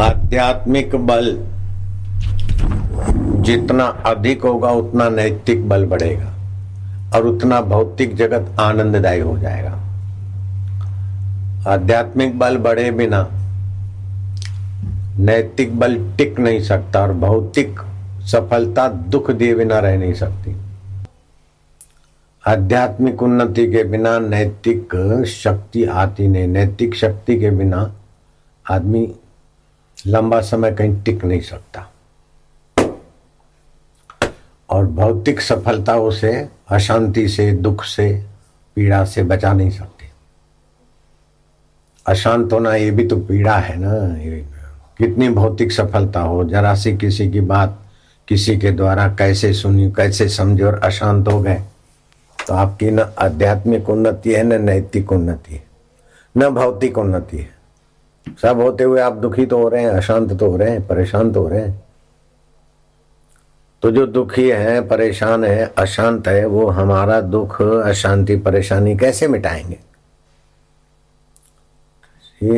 आध्यात्मिक बल जितना अधिक होगा, उतना नैतिक बल बढ़ेगा और उतना भौतिक जगत आनंददायी हो जाएगा। आध्यात्मिक बल बढ़े बिना नैतिक बल टिक नहीं सकता और भौतिक सफलता दुख दिए बिना रह नहीं सकती। आध्यात्मिक उन्नति के बिना नैतिक शक्ति आती नहीं। नैतिक शक्ति के बिना आदमी लंबा समय कहीं टिक नहीं सकता। और भौतिक सफलता उसे अशांति से, दुख से, पीड़ा से बचा नहीं सकती। अशांत होना ये भी तो पीड़ा है ना, ये कितनी भौतिक सफलता हो, जरा सी किसी की बात किसी के द्वारा कैसे सुनी, कैसे समझे और अशांत हो गए। तो आपकी न आध्यात्मिक उन्नति है, न नैतिक उन्नति है, न भौतिक उन्नति है। सब होते हुए आप दुखी तो हो रहे हैं, अशांत तो हो रहे हैं, परेशान तो हो रहे हैं। तो जो दुखी है, परेशान है, अशांत है, वो हमारा दुख, अशांति, परेशानी कैसे मिटाएँगे?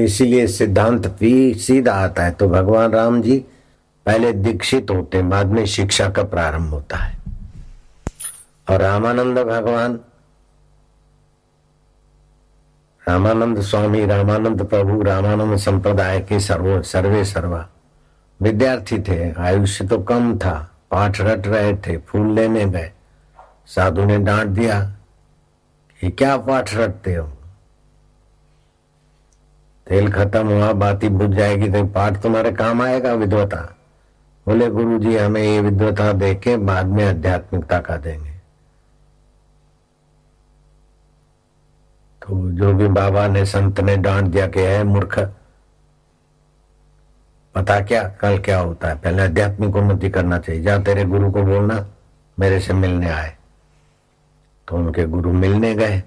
इसीलिए सिद्धांत भी सीधा आता है तो भगवान राम जी पहले दीक्षित होते बाद में शिक्षा का प्रारंभ होता है। और रामानंद भगवान रामानंद स्वामी, रामानंद प्रभु, रामानंद संप्रदाय के सर्व, सर्वे सर्वा। विद्यार्थी थे, आयुष्य तो कम था, पाठ रट रहे थे, फूल लेने गए। साधु ने डांट दिया कि क्या पाठ रटते हो? तेल खत्म हुआ, बाती बुझ जाएगी तो पाठ तुम्हारे काम आएगा, विद्वता। बोले गुरु जी हमें ये विद्वता दे के बाद में आध्यात्मिकता का देंगे। तो जो भी बाबा ने, संत ने डांट दिया कि है मूर्ख। पता क्या, कल क्या होता है? पहले आध्यात्मिक उन्नति करना चाहिए। जहाँ तेरे गुरु को बोलना, मेरे से मिलने आए। तो उनके गुरु मिलने गए।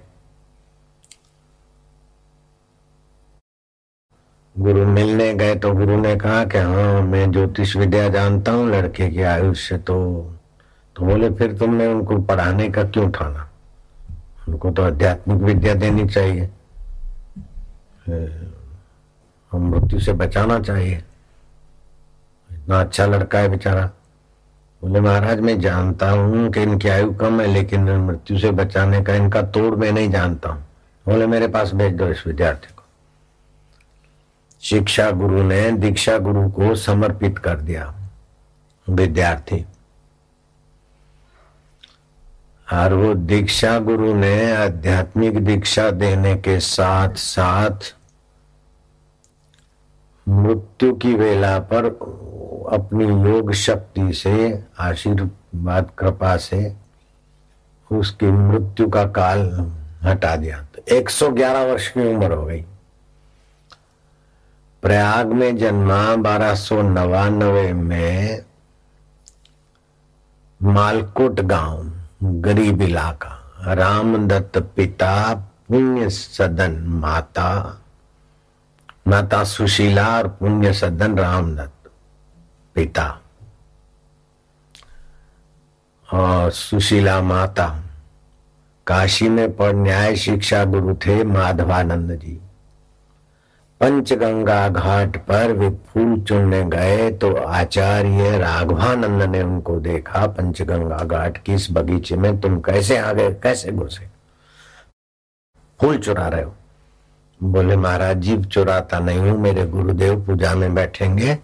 गुरु मिलने गए तो गुरु ने कहा कि हाँ मैं ज्योतिष विद्या जानता हूँ, लड़के की आयुष्य तो तो बोले, फिर तुमने उनको पढ़ाने का क्यों ठाना? उनको तो आध्यात्मिक विद्या देनी चाहिए। हम मृत्यु से बचाना चाहिए। इतना अच्छा लड़का है बेचारा। बोले, महाराज, मैं जानता हूँ कि इनकी आयु कम है, लेकिन मृत्यु से बचाने का इनका तोड़ मैं नहीं जानता हूँ। बोले, मेरे पास भेज दो इस विद्यार्थी को। शिक्षा गुरु ने दीक्षा गुरु को समर्पित कर दिया। विद्यार्थी और वो दीक्षा गुरु ने आध्यात्मिक दीक्षा देने के साथ साथ मृत्यु की वेला पर अपनी योग शक्ति से, आशीर्वाद कृपा से उसकी मृत्यु का काल हटा दिया। तो 111 वर्ष की उम्र हो गई। प्रयाग में जन्मा बारह में मालकोट गाँव। गरीब इलाका। रामदत्त पिता, पुण्य सदन माता। माता सुशीला और पुण्य सदन रामदत्त पिता। और सुशीला माता। काशी में पर न्याय शिक्षा गुरु थे माधवानंद जी। पंचगंगा घाट पर वे फूल चुनने गए तो आचार्य राघवानंद ने उनको देखा, पंचगंगा घाट की इस बगीचे में तुम कैसे आ गए, कैसे घुसे? फूल चुरा रहे हो? बोले, महाराज, जीव चुराता नहीं हूँ, मेरे गुरुदेव पूजा में बैठेंगे।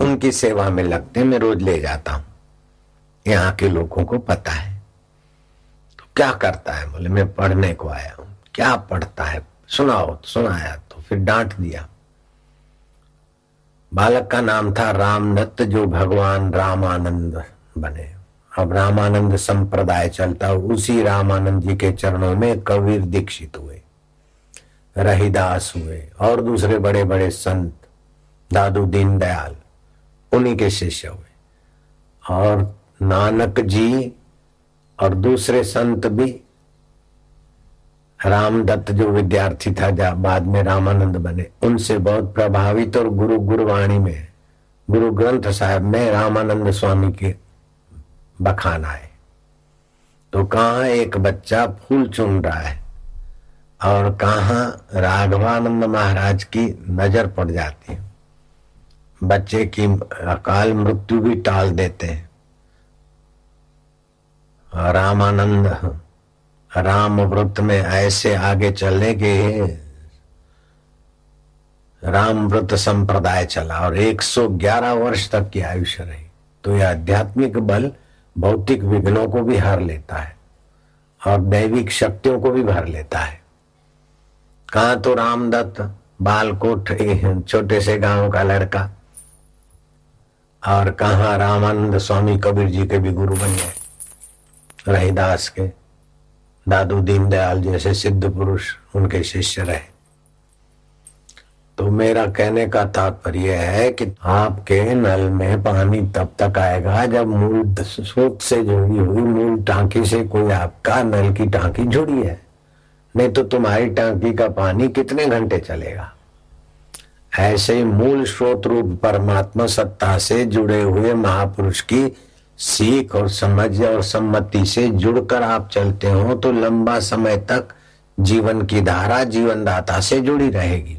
उनकी सेवा में लगते मैं रोज ले जाता हूँ। यहाँ के लोगों को पता है। तो क्या करता है? बोले, मैं पढ़ने को आया हूँ। क्या पढ़ता है? सुनाओ सुनाया तो फिर डांट दिया। बालक का नाम था रामदत्त, जो भगवान रामानंद बने। अब रामानंद संप्रदाय चलता, उसी रामानंद जी के चरणों में कबीर दीक्षित हुए, रहीदास हुए, और दूसरे बड़े बड़े संत, दादू दीनदयाल, उन्हीं के शिष्य हुए। और नानक जी और दूसरे संत भी रामदत्त जो विद्यार्थी था, जा बाद में रामानंद बने। उनसे बहुत प्रभावित और गुरु गुरुवाणी में, गुरु ग्रंथ साहब में रामानंद स्वामी के बखान आए। तो कहा एक बच्चा फूल चुन रहा है और कहा राघवानंद महाराज की नज़र पड़ जाती है। बच्चे की अकाल मृत्यु भी टाल देते हैं। रामानंद राम व्रत में ऐसे आगे चलने के राम व्रत संप्रदाय चला और 111 वर्ष तक की आयुष्य रही। तो यह आध्यात्मिक बल भौतिक विघ्नों को भी हर लेता है और दैविक शक्तियों को भी भर लेता है। कहा तो रामदत्त बालकोट छोटे से गाँव का लड़का और कहा रामानंद स्वामी कबीर जी के भी गुरु बन गए, रहीदास के। दादू दीनदयाल जैसे सिद्ध पुरुष उनके शिष्य रहे। तो मेरा कहने का तात्पर्य है कि आपके नल में पानी तब तक आएगा जब मूल स्रोत से जुड़ी हुई मूल टांकी से कोई आपका नल की टांकी जुड़ी है। नहीं तो तुम्हारी टांकी का पानी कितने घंटे चलेगा? ऐसे मूल स्रोत रूप परमात्मा सत्ता से जुड़े हुए महापुरुष की सीख और समझ और सम्मति से जुड़कर आप चलते हो तो लंबा समय तक जीवन की धारा जीवन दाता से जुड़ी रहेगी।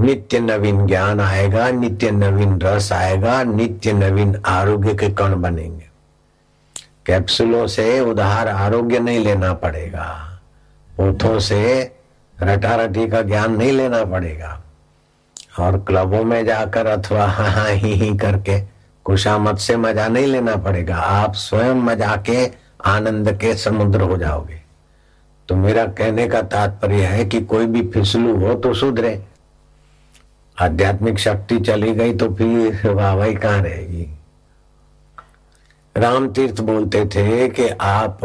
नित्य नवीन ज्ञान आएगा, नित्य नवीन रस आएगा, नित्य नवीन आरोग्य के कण बनेंगे। कैप्सूलों से उधार आरोग्य नहीं लेना पड़ेगा। पोथों से रटा रटी का ज्ञान नहीं लेना पड़ेगा। और क्लबों में जाकर अथवा हाँ हाँ ही ही करके कुशामत से मज़ा नहीं लेना पड़ेगा। आप स्वयं मज़ा के आनंद के समुद्र हो जाओगे। तो मेरा कहने का तात्पर्य है कि कोई भी फिसलू हो तो सुधरे। आध्यात्मिक शक्ति चली गई तो फिर वाहवाही कहाँ रहेगी? राम तीर्थ बोलते थे कि आप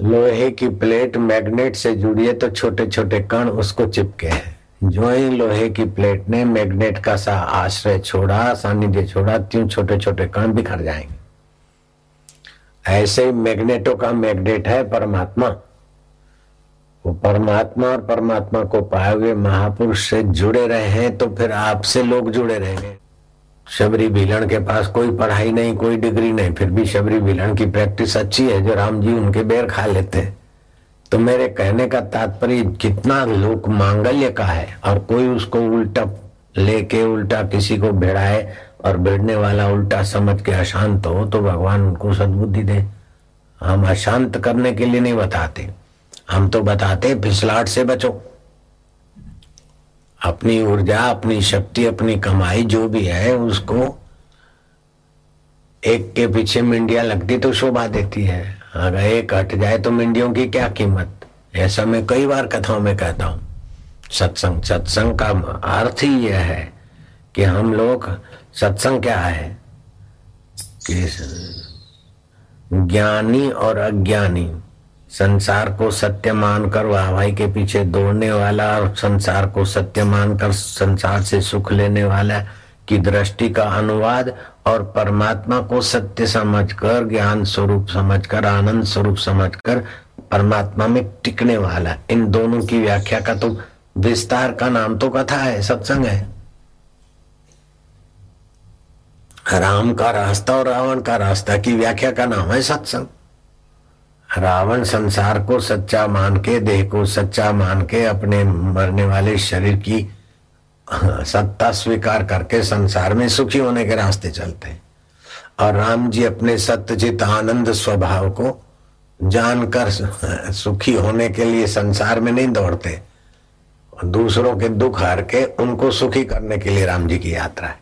लोहे की प्लेट मैग्नेट से जुड़ी है तो छोटे छोटे कण उसको चिपके हैं। जो ही लोहे की प्लेट ने मैग्नेट का सा आश्रय छोड़ा, सानिध्य छोड़ा त्यों छोटे छोटे कण बिखर जाएँगे। ऐसे ही मैग्नेटों का मैग्नेट है परमात्मा। वो परमात्मा और परमात्मा को पाए हुए महापुरुष से जुड़े रहे हैं तो फिर आपसे लोग जुड़े रहेंगे। शबरी भीलन के पास कोई पढ़ाई नहीं, कोई डिग्री नहीं, फिर भी शबरी भीलन की प्रैक्टिस अच्छी है, जो राम जी उनके बेर खा लेते हैं। तो मेरे कहने का तात्पर्य कितना लोक मांगल्य का है। और कोई उसको उल्टा लेके उल्टा किसी को भिड़ाए और भिड़ने वाला उल्टा समझ के अशांत हो तो भगवान उनको सदबुद्धि दे। हम अशांत करने के लिए नहीं बताते। हम तो बताते फिसलाट से बचो। अपनी ऊर्जा, अपनी शक्ति, अपनी कमाई जो भी है, उसको एक के पीछे मिंडिया लगती तो शोभा देती है। अगर एक हट जाए तो मिंडियों की क्या कीमत? ऐसा मैं कई बार कथाओं में कहता हूँ। सत्संग सत्संग का अर्थ ही यह है कि हम लोग सत्संग क्या है? कि ज्ञानी और अज्ञानी, संसार को सत्य मानकर वाहवाही के पीछे दौड़ने वाला और संसार को सत्य मानकर संसार से सुख लेने वाला की दृष्टि का अनुवाद और परमात्मा को सत्य समझकर, ज्ञान स्वरूप समझकर, आनंद स्वरूप समझकर परमात्मा में टिकने वाला इन दोनों की व्याख्या का तो विस्तार का नाम तो कथा है, सत्संग है। राम का रास्ता और रावण का रास्ता की व्याख्या का नाम है सत्संग। रावण संसार को सच्चा मान के, देह को सच्चा मान के, अपने मरने वाले शरीर की सत्ता स्वीकार करके संसार में सुखी होने के रास्ते चलते हैं। और राम जी अपने सत्यचित आनंद स्वभाव को जानकर सुखी होने के लिए संसार में नहीं दौड़ते। दूसरों के दुख हार के उनको सुखी करने के लिए राम जी की यात्रा है।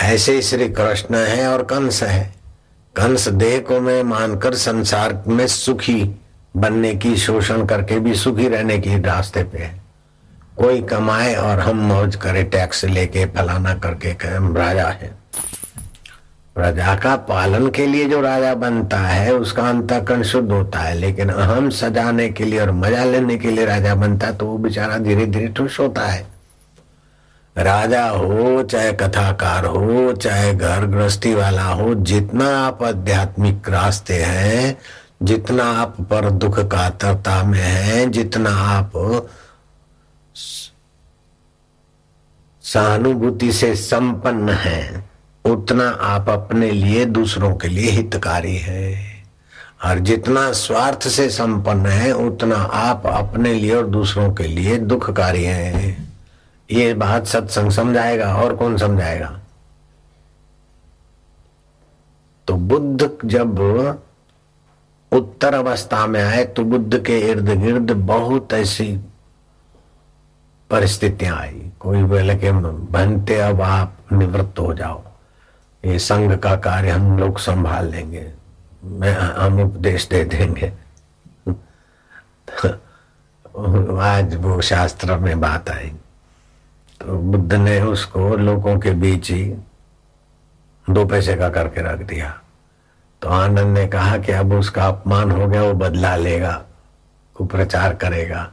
ऐसे ही श्री कृष्ण है और कंस है। कंस देह को मैं मानकर संसार में सुखी बनने की शोषण करके भी सुखी रहने की रास्ते पे है। कोई कमाए और हम मौज करे, टैक्स लेके, फलाना करके हम राजा है। प्रजा का पालन के लिए जो राजा बनता है, उसका अंतकरण शुद्ध होता है, लेकिन अहम सजाने के लिए और मज़ा लेने के लिए राजा बनता है तो वो बेचारा धीरे धीरे ठुस होता है। राजा हो, चाहे कथाकार हो, चाहे घर गृहस्थी वाला हो, जितना आप आध्यात्मिक रास्ते हैं, जितना आप पर दुख का तरता में है, जितना आप सहानुभूति से संपन्न है, उतना आप अपने लिए दूसरों के लिए हितकारी है। और जितना स्वार्थ से संपन्न है, उतना आप अपने लिए और दूसरों के लिए दुखकारी हैं। ये बात सत्संग समझाएगा, और कौन समझाएगा? तो बुद्ध जब उत्तर अवस्था में आए तो बुद्ध के इर्द गिर्द बहुत ऐसी परिस्थितियाँ आई। कोई बोले कि बनते अब आप निवृत्त हो जाओ। ये संघ का कार्य हम लोग संभाल लेंगे। मैं, हम उपदेश दे देंगे। आज वो शास्त्र में बात आई। तो बुद्ध ने उसको लोगों के बीच ही दो पैसे का करके रख दिया। तो आनंद ने कहा कि अब उसका अपमान हो गया, वो बदला लेगा, कुप्रचार करेगा।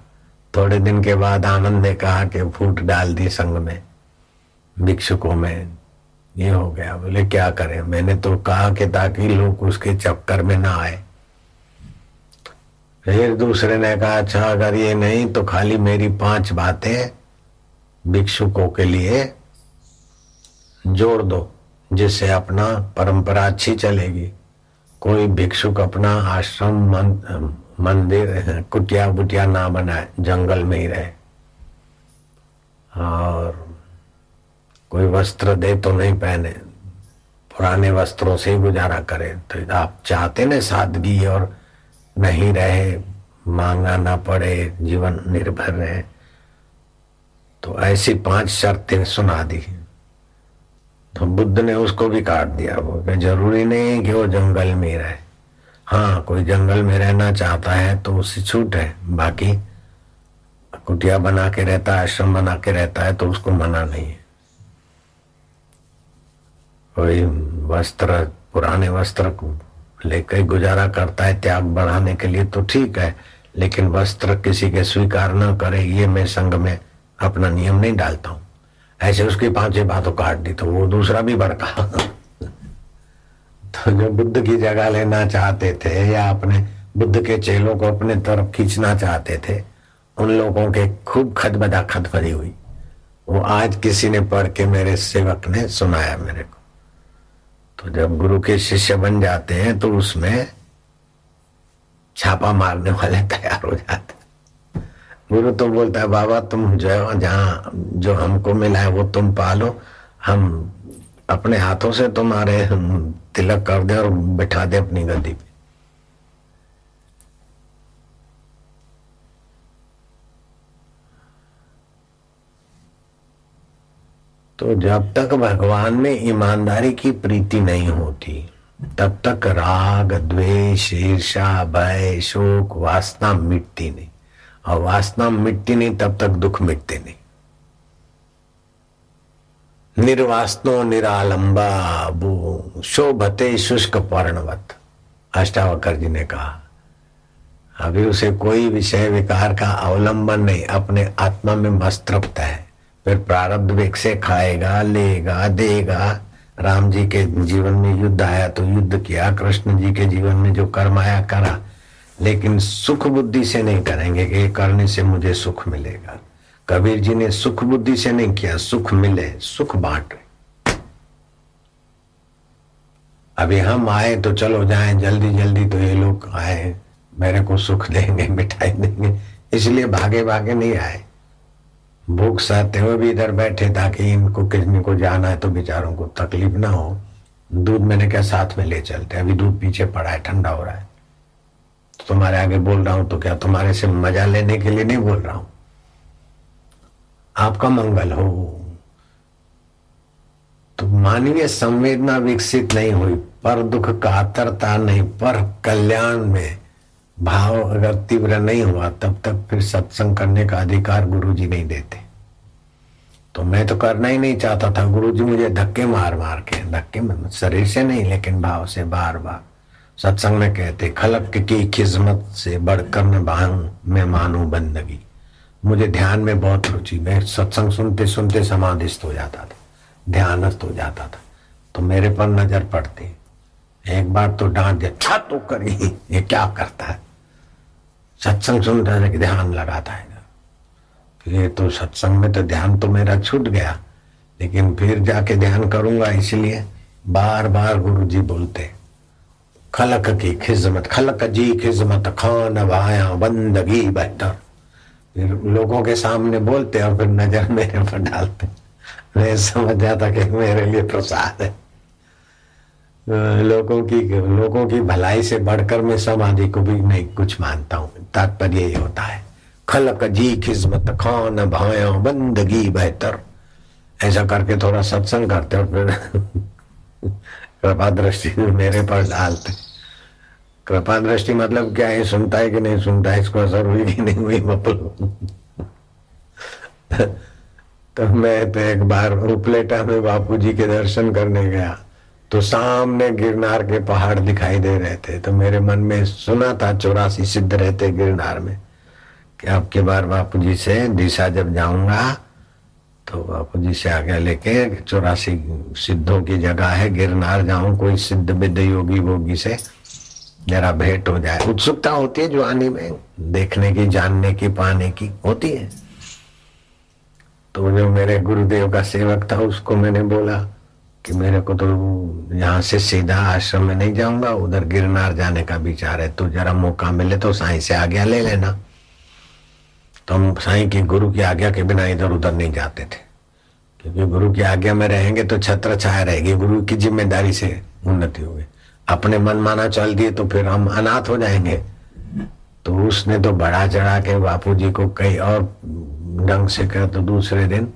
थोड़े दिन के बाद आनंद ने कहा कि फूट डाल दी संघ में भिक्षुकों में। ये हो गया। बोले क्या करें? मैंने तो कहा कि ताकि लोग उसके चक्कर में ना आए। फिर दूसरे ने कहा अच्छा अगर ये नहीं तो खाली मेरी पाँच बातें भिक्षुकों के लिए जोड़ दो जिससे अपना परंपरा अच्छी चलेगी। कोई भिक्षुक अपना आश्रम मन, मंदिर, कुटिया बुटिया ना बनाए जंगल में ही रहे। और कोई वस्त्र दे तो नहीं पहने, पुराने वस्त्रों से ही गुजारा करे। तो आप चाहते ना सादगी और नहीं रहे, मांगा ना पड़े, जीवन निर्भर रहे तो ऐसी पाँच शर्तें सुना दी। तो बुद्ध ने उसको भी काट दिया, वो ज़रूरी नहीं कि वो जंगल में रहे। हाँ कोई जंगल में रहना चाहता है तो उससे छूट है। बाकी कुटिया बना के रहता है, आश्रम बना के रहता है तो उसको मना नहीं है। कोई वस्त्र, पुराने वस्त्र को लेकर गुजारा करता है, त्याग बढ़ाने के लिए तो ठीक है, लेकिन वस्त्र किसी के स्वीकार न करे, ये मैं संघ में अपना नियम नहीं डालता हूँ। ऐसे उसकी पाँच बातों काट दी तो वो दूसरा भी भड़का। तो जो बुद्ध की जगह लेना चाहते थे या अपने बुद्ध के चेलों को अपने तरफ़ खींचना चाहते थे, उन लोगों के खूब खदबदा खदफरी हुई। वो आज किसी ने पढ़ के मेरे सेवक ने सुनाया मेरे को। तो जब गुरु के शिष्य बन जाते हैं तो उसमें छापा मारने वाले तैयार हो जाते गुरु तो बोलता है, बाबा, तुम जो जहाँ जो हमको मिला है, वो तुम पालो। हम अपने हाथों से तुम्हारे तिलक कर दे और बिठा दे अपनी गद्दी पे। तो जब तक भगवान में ईमानदारी की प्रीति नहीं होती, तब तक राग, द्वेष ईर्षा भय, शोक, वासना मिटती नहीं। और वासना मिटती नहीं, तब तक दुख मिटते नहीं। निर्वासनो निरालंबा वो शोभते शुष्क पर्णवत। अष्टावकर जी ने कहा, अभी उसे कोई विषय विकार का अवलंबन नहीं, अपने आत्मा में मस्त है। फिर प्रारब्ध वेग से खाएगा, लेगा, देगा। राम जी के जीवन में युद्ध आया तो युद्ध किया, कृष्ण जी के जीवन में जो कर्म आया करा। लेकिन सुख बुद्धि से नहीं करेंगे कि करने से मुझे सुख मिलेगा। कबीर जी ने सुख बुद्धि से नहीं किया, सुख मिले, सुख बांट। अभी हम आए तो चलो जाए, जल्दी जल्दी तो ये लोग आए मेरे को सुख देंगे, मिठाई देंगे, इसलिए भागे भागे नहीं आए। भूख सहते हुए भी इधर बैठे ताकि इनको, किसी को जाना है तो बेचारों को तकलीफ़ ना हो। दूध मैंने क्या साथ में ले चलते अभी दूध पीछे पड़ा है, ठंडा हो रहा है। तुम्हारे आगे बोल रहा हूँ तो क्या तुम्हारे से मज़ा लेने के लिए नहीं बोल रहा हूँ? आपका मंगल हो। तो मानवीय संवेदना विकसित नहीं हुई, पर दुख कातरता नहीं, पर कल्याण में भाव अगर तीव्र नहीं हुआ, तब तक फिर सत्संग करने का अधिकार गुरु जी नहीं देते। तो मैं तो करना ही नहीं चाहता था। गुरु जी मुझे धक्के मार मार के, धक्के शरीर से नहीं, लेकिन भाव से बार बार सत्संग में कहते, खलक की खिजमत से बढ़कर न बाहू मैं मानू बंदगी। मुझे ध्यान में बहुत रुचि, मैं सत्संग सुनते सुनते समाधिस्थ हो जाता था, ध्यानस्थ हो जाता था। तो मेरे पर नज़र पड़ती, एक बार तो डांट दिया, छा तो करी, ये क्या करता है? सत्संग सुनता है ध्यान लगाता है ये तो सत्संग में तो ध्यान तो मेरा छूट गया, लेकिन फिर जाके ध्यान करूँगा इसलिए बार बार गुरु जी बोलते, खलक की खिजमत खलक जी खिजमत खान भाया बंदगी बेहतर। फिर लोगों के सामने बोलते और फिर नज़र मेरे पर डालते मैं समझ जाता कि मेरे लिए प्रसाद है। लोगों की लोगों की भलाई से बढ़कर मैं समाधि को भी नहीं, कुछ मानता हूँ। तात्पर्य ये होता है। खलक जी खिजमत खान भाया, बंदगी बेहतर। ऐसा करके थोड़ा सत्संग करते और फिर कृपा दृष्टि मेरे पर डालते कृपा दृष्टि मतलब क्या है? सुनता है कि नहीं सुनता है? इसको असर हुई कि नहीं हुई? मतलब तो मैं तो एक बार उपलेटा में बापू जी के दर्शन करने गया। तो सामने गिरनार के पहाड़ दिखाई दे रहे थे। तो मेरे मन में सुना था, चौरासी सिद्ध रहते गिरनार में, कि अब के बार बापू जी से दिशा जब जाऊँगा तो बापू जी से आगे लेके चौरासी सिद्धों की जगह है, गिरनार जाऊँ, कोई सिद्ध विद्ध योगी वोगी से। जरा भेंट हो जाए। उत्सुकता होती है जवानी में। देखने की, जानने की, पाने की होती है। तो जो मेरे गुरुदेव का सेवक था, उसको मैंने बोला कि मेरे को तो यहाँ से सीधा आश्रम में नहीं जाऊँगा, उधर गिरनार जाने का विचार है। तो जरा मौका मिले तो साईं से आज्ञा ले लेना। तो हम साईं की गुरु की आज्ञा के बिना इधर उधर नहीं जाते थे। क्योंकि गुरु की आज्ञा में रहेंगे तो छत्र छाया रहेगी। गुरु की ज़िम्मेदारी से उन्नति होगी। अपने मन माना चल दिए तो फिर हम अनाथ हो जाएँगे। तो उसने तो बड़ा चढ़ा के बापू जी को कई और ढंग से कहा तो दूसरे दिन,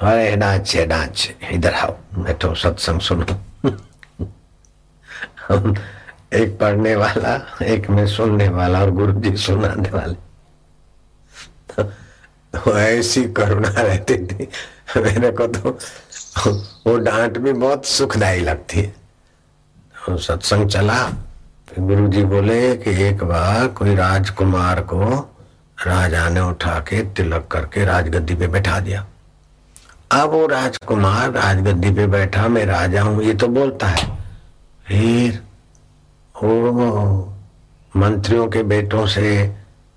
अरे नाच नाच इधर आओ, मैं तो सत्संग सुनो। एक पढ़ने वाला, एक में सुनने वाला और गुरु जी सुनाने वाले। तो ऐसी करुणा रहती थी, मेरे को तो वो डांट भी बहुत सुखदायी लगती है। तो सत्संग चला, फिर गुरु जी बोले कि एक बार कोई राजकुमार को राजा ने उठा के तिलक करके राजगद्दी पे बैठा दिया। अब वो राजकुमार राजगद्दी पे बैठा, मैं राजा हूँ, ये तो बोलता है। फिर वो मंत्रियों के बेटों से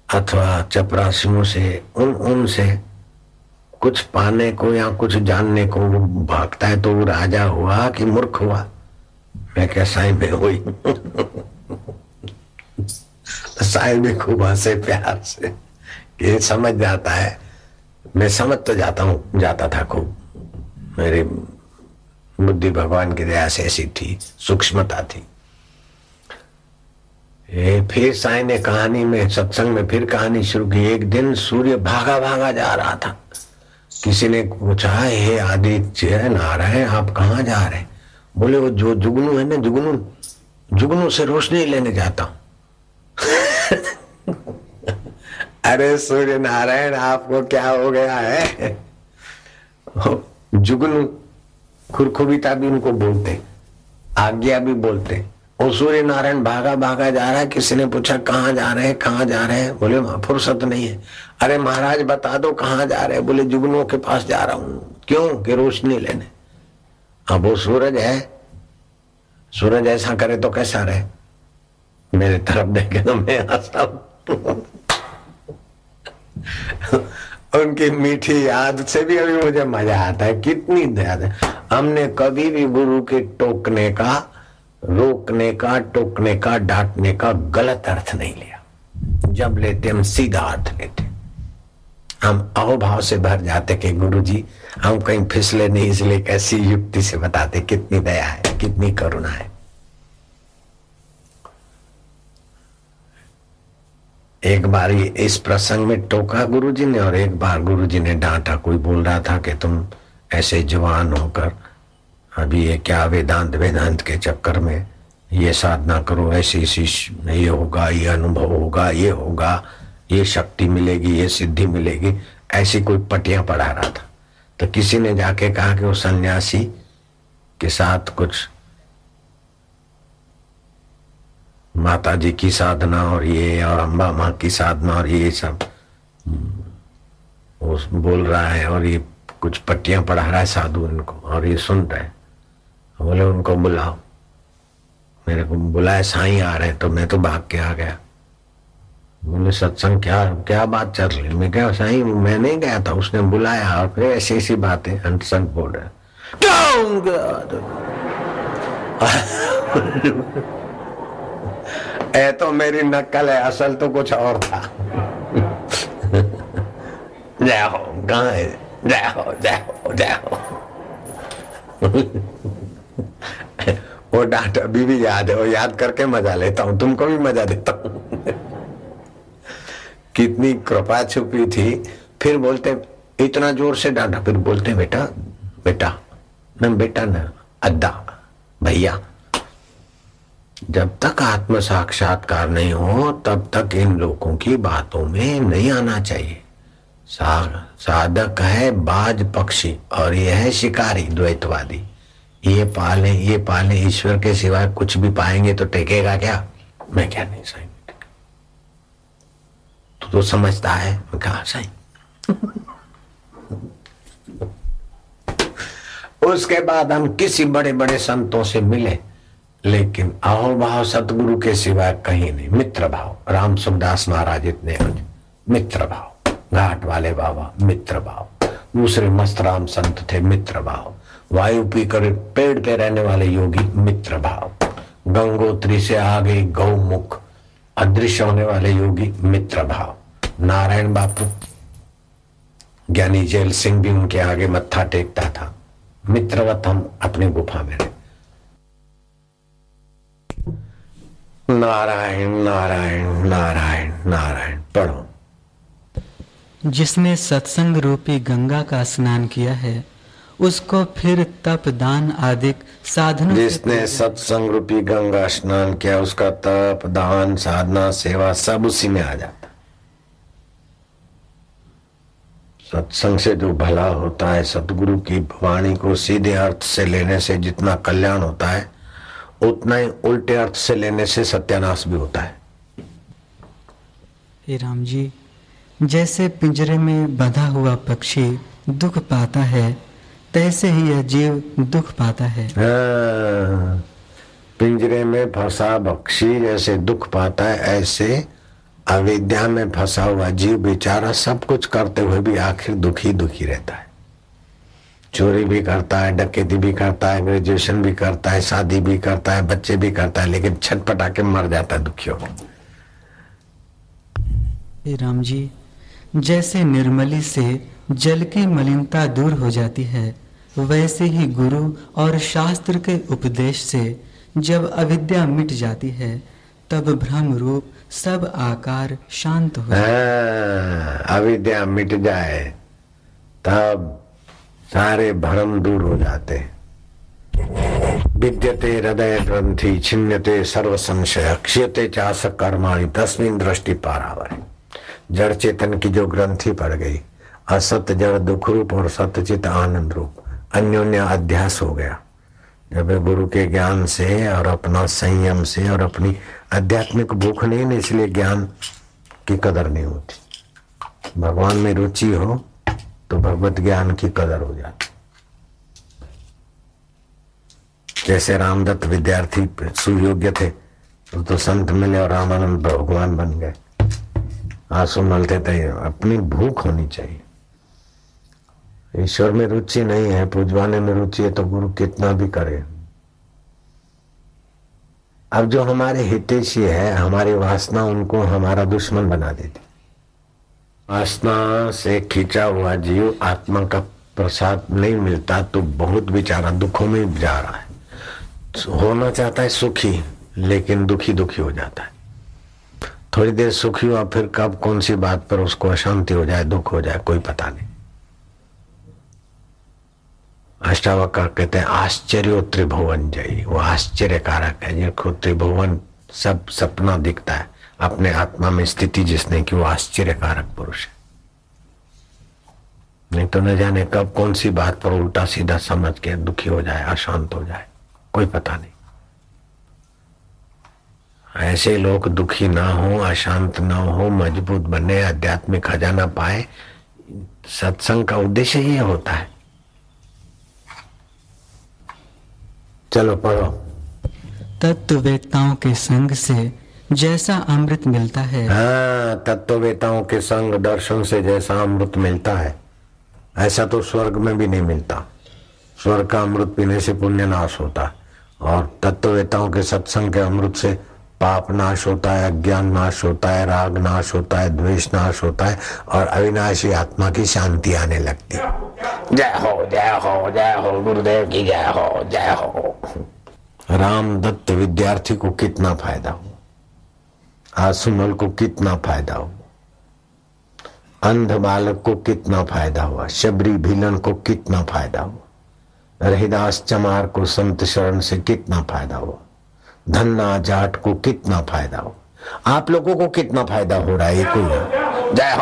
अथवा चपरासियों से उन उनसे कुछ पाने को या कुछ जानने को वो भागता है तो वो राजा हुआ कि मूर्ख हुआ? मैं क्या साई में हुई? साई में खूब हंसे प्यार से। ये समझ जाता है। मैं समझ तो जाता हूँ जाता था खूब। मेरी बुद्धि भगवान की दया से ऐसी थी सूक्ष्मता थी। ए, फिर साई ने कहानी में सत्संग में फिर कहानी शुरू की। एक दिन सूर्य भागा भागा जा रहा था। किसी ने पूछा, हे आदित्य, नारायण, आप कहा जा रहे बोले, वो जो जुगनू है ना, जुगनू जुगनू से रोशनी लेने जाता हूँ. अरे सूर्य नारायण, आपको क्या हो गया है? जुगनू खुरखुबीता भी उनको बोलते आज्ञा भी बोलते और सूर्य नारायण भागा भागा जा रहा है, किसी ने पूछा, कहाँ जा रहे हैं? कहाँ जा रहे हैं? बोले फुर्सत नहीं है। अरे महाराज, बता दो, कहाँ जा रहे हैं? बोले जुगनू के पास जा रहा हूँ। क्यों? कि रोशनी लेने? अब वो सूरज है। सूरज ऐसा करे तो कैसा रहे? मेरे तरफ़ देखे तो मैं हंसा उनकी मीठी याद से भी अभी मुझे मज़ा आता है, कितनी याद है। हमने कभी भी गुरु के टोकने का रोकने का, टोकने का, डांटने का गलत अर्थ नहीं लिया। जब लेते हम सीधा अर्थ लेते। हम अहोभाव से भर जाते कि गुरु जी हम कहीं फिसले नहीं, इसलिए कैसी युक्ति से बताते, कितनी दया है, कितनी करुणा है। एक बार इस प्रसंग में टोका गुरुजी ने और एक बार गुरुजी ने डांटा। कोई बोल रहा था कि तुम ऐसे जवान होकर अभी ये क्या वेदांत वेदांत के चक्कर में? ये साधना करो, ऐसी ऐसी ये होगा, ये अनुभव होगा, ये होगा, ये शक्ति मिलेगी, ये सिद्धि मिलेगी। ऐसी कोई पटियाँ पढ़ा रहा था। तो किसी ने जाके कहा कि वो सन्यासी के साथ कुछ माता जी की साधना और ये और अम्बा माँ की साधना और ये सब वो बोल रहा है और ये कुछ पट्टियाँ पढ़ा रहा है साधु इनको और ये सुन रहे बोले, उनको बुलाओ। मेरे को बुलाया साई आ रहे तो मैं तो भाग के आ गया। बोले, सत्संग, क्या क्या बात चल रही मैं क्या साई, मैं नहीं गया था, उसने बुलाया और फिर ऐसी ऐसी बातें अंतसंग बोल रहे ए तो मेरी नकल है, असल तो कुछ और था। जय हो गाय जय हो? जय हो जय हो वो डांट अभी भी याद है, वो याद करके मज़ा लेता हूँ। तुमको भी मज़ा देता हूँ। कितनी कृपा छुपी थी। फिर बोलते, इतना ज़ोर से डांटा। फिर बोलते, बेटा बेटा न बेटा न, अद्दा, भैया, जब तक आत्म साक्षात्कार नहीं हो, तब तक इन लोगों की बातों में नहीं आना चाहिए। साधक है बाज पक्षी और यह है शिकारी, द्वैतवादी। ये पाले ये पाले ईश्वर के सिवाय कुछ भी पाएँगे तो टेकेगा क्या? मैं क्या नहीं सही तो, तो समझता है मैं कहा सही उसके बाद हम किसी बड़े बड़े संतों से मिले लेकिन भाव सतगुरु के सिवाय कहीं नहीं। मित्र भाव राम सुखदास महाराज इतने मित्र भाव घाट वाले बाबा मित्र भाव। दूसरे मस्त राम संत थे मित्र भाव। वायु पीकर पेड़ पे रहने वाले योगी मित्र भाव। गंगोत्री से आगे गौमुख, अदृश्य होने वाले योगी मित्र भाव। नारायण बापू, ज्ञानी जैल सिंह भी उनके आगे मत्था टेकता था। मित्रवत हम अपनी गुफा में नारायण नारायण नारायण नारायण, पढ़ो। जिसने सत्संग रूपी गंगा का स्नान किया है उसको फिर तप दान आदि साधन जिसने सत्संग रूपी गंगा स्नान किया उसका तप दान साधना सेवा सब उसी में आ जाता। सत्संग से जो भला होता है सतगुरु की वाणी को सीधे अर्थ से लेने से जितना कल्याण होता है उतना ही उल्टे अर्थ से लेने से सत्यानाश भी होता है। हे राम जी जैसे पिंजरे में बंधा हुआ पक्षी दुख पाता है तैसे ही यह जीव दुख पाता है। हाँ, पिंजरे में फंसा पक्षी जैसे दुख पाता है ऐसे अविद्या में फंसा हुआ जीव बेचारा सब कुछ करते हुए भी आखिर दुखी दुखी रहता है। चोरी भी करता है डकैती भी करता है ग्रेजुएशन भी करता है शादी भी करता है बच्चे भी करता है लेकिन छटपटा के मर जाता है दुखियों को। राम जी जैसे निर्मली से जल की मलिनता दूर हो जाती है वैसे ही गुरु और शास्त्र के उपदेश से जब अविद्या मिट जाती है तब भ्रम रूप सब आकार शांत हो हाँ, अविद्या मिट जाए तब सारे भ्रम दूर हो जाते विद्यते हृदय ग्रंथि छिन्नते सर्व संशय क्षयते चास कर्माणी तस्मिन दृष्टि पारावर। जड़ चेतन की जो ग्रंथि पड़ गई असत जड़ दुख रूप और सत्यचित आनंद रूप। अन्योन्य अध्यास हो गया। जब गुरु के ज्ञान से और अपना संयम से और अपनी आध्यात्मिक भूख नहीं इसलिए ज्ञान की कदर नहीं होती। भगवान में रुचि हो तो भगवत ज्ञान की कदर हो जाती। जैसे रामदत्त विद्यार्थी सुयोग्य थे तो, तो संत मिले और रामानंद भगवान बन गए। आँसू मलते थे अपनी भूख होनी चाहिए। ईश्वर में रुचि नहीं है, पूजवाने में रुचि है तो गुरु कितना भी करे। अब जो हमारे हितेशी है, हमारी वासना उनको हमारा दुश्मन बना देती। वासना से खींचा हुआ जीव आत्मा का प्रसाद नहीं मिलता तो बहुत बेचारा दुखों में जा रहा है। होना चाहता है सुखी, लेकिन दुखी दुखी हो जाता है। थोड़ी देर सुखी हुआ, फिर कब कौन सी बात पर उसको अशांति हो जाए, दुख हो जाए, कोई पता नहीं। अष्टावक्र कहते हैं आश्चर्य त्रिभुवन जय वो आश्चर्य कारक है जिनको त्रिभुवन सब सपना दिखता है। अपने आत्मा में स्थिति जिसने की, वो आश्चर्य कारक पुरुष है। नहीं तो न जाने कब कौन सी बात पर उल्टा सीधा समझ के दुखी हो जाए, अशांत हो जाए। कोई पता नहीं। ऐसे लोग दुखी ना हो, अशांत ना हो, मज़बूत बने, आध्यात्मिक खजाना पाए, सत्संग का उद्देश्य ये होता है। चलो पढ़ो। तत्ववेताओं के संग से जैसा अमृत मिलता है। हाँ तत्ववेताओं के संग दर्शन से जैसा अमृत मिलता है। ऐसा तो स्वर्ग में भी नहीं मिलता। स्वर्ग का अमृत पीने से पुण्य नाश होता। है और तत्ववेताओं के सत्संग के अमृत से पाप नाश होता है अज्ञान नाश होता है राग नाश होता है द्वेष नाश होता है और अविनाशी आत्मा की शांति आने लगती है। जय हो जय हो जय हो गुरुदेव की जय हो जय हो। राम दत्त विद्यार्थी को कितना फ़ायदा हो? आसुमल को कितना फ़ायदा हो? अंध बालक को कितना फ़ायदा हुआ? शबरी भीलन को कितना फ़ायदा हुआ? रहीदास चमार को संत शरण से कितना फ़ायदा हुआ? धन्ना जाट को कितना फ़ायदा हो? आप लोगों को कितना फ़ायदा हो रहा है? कोई जय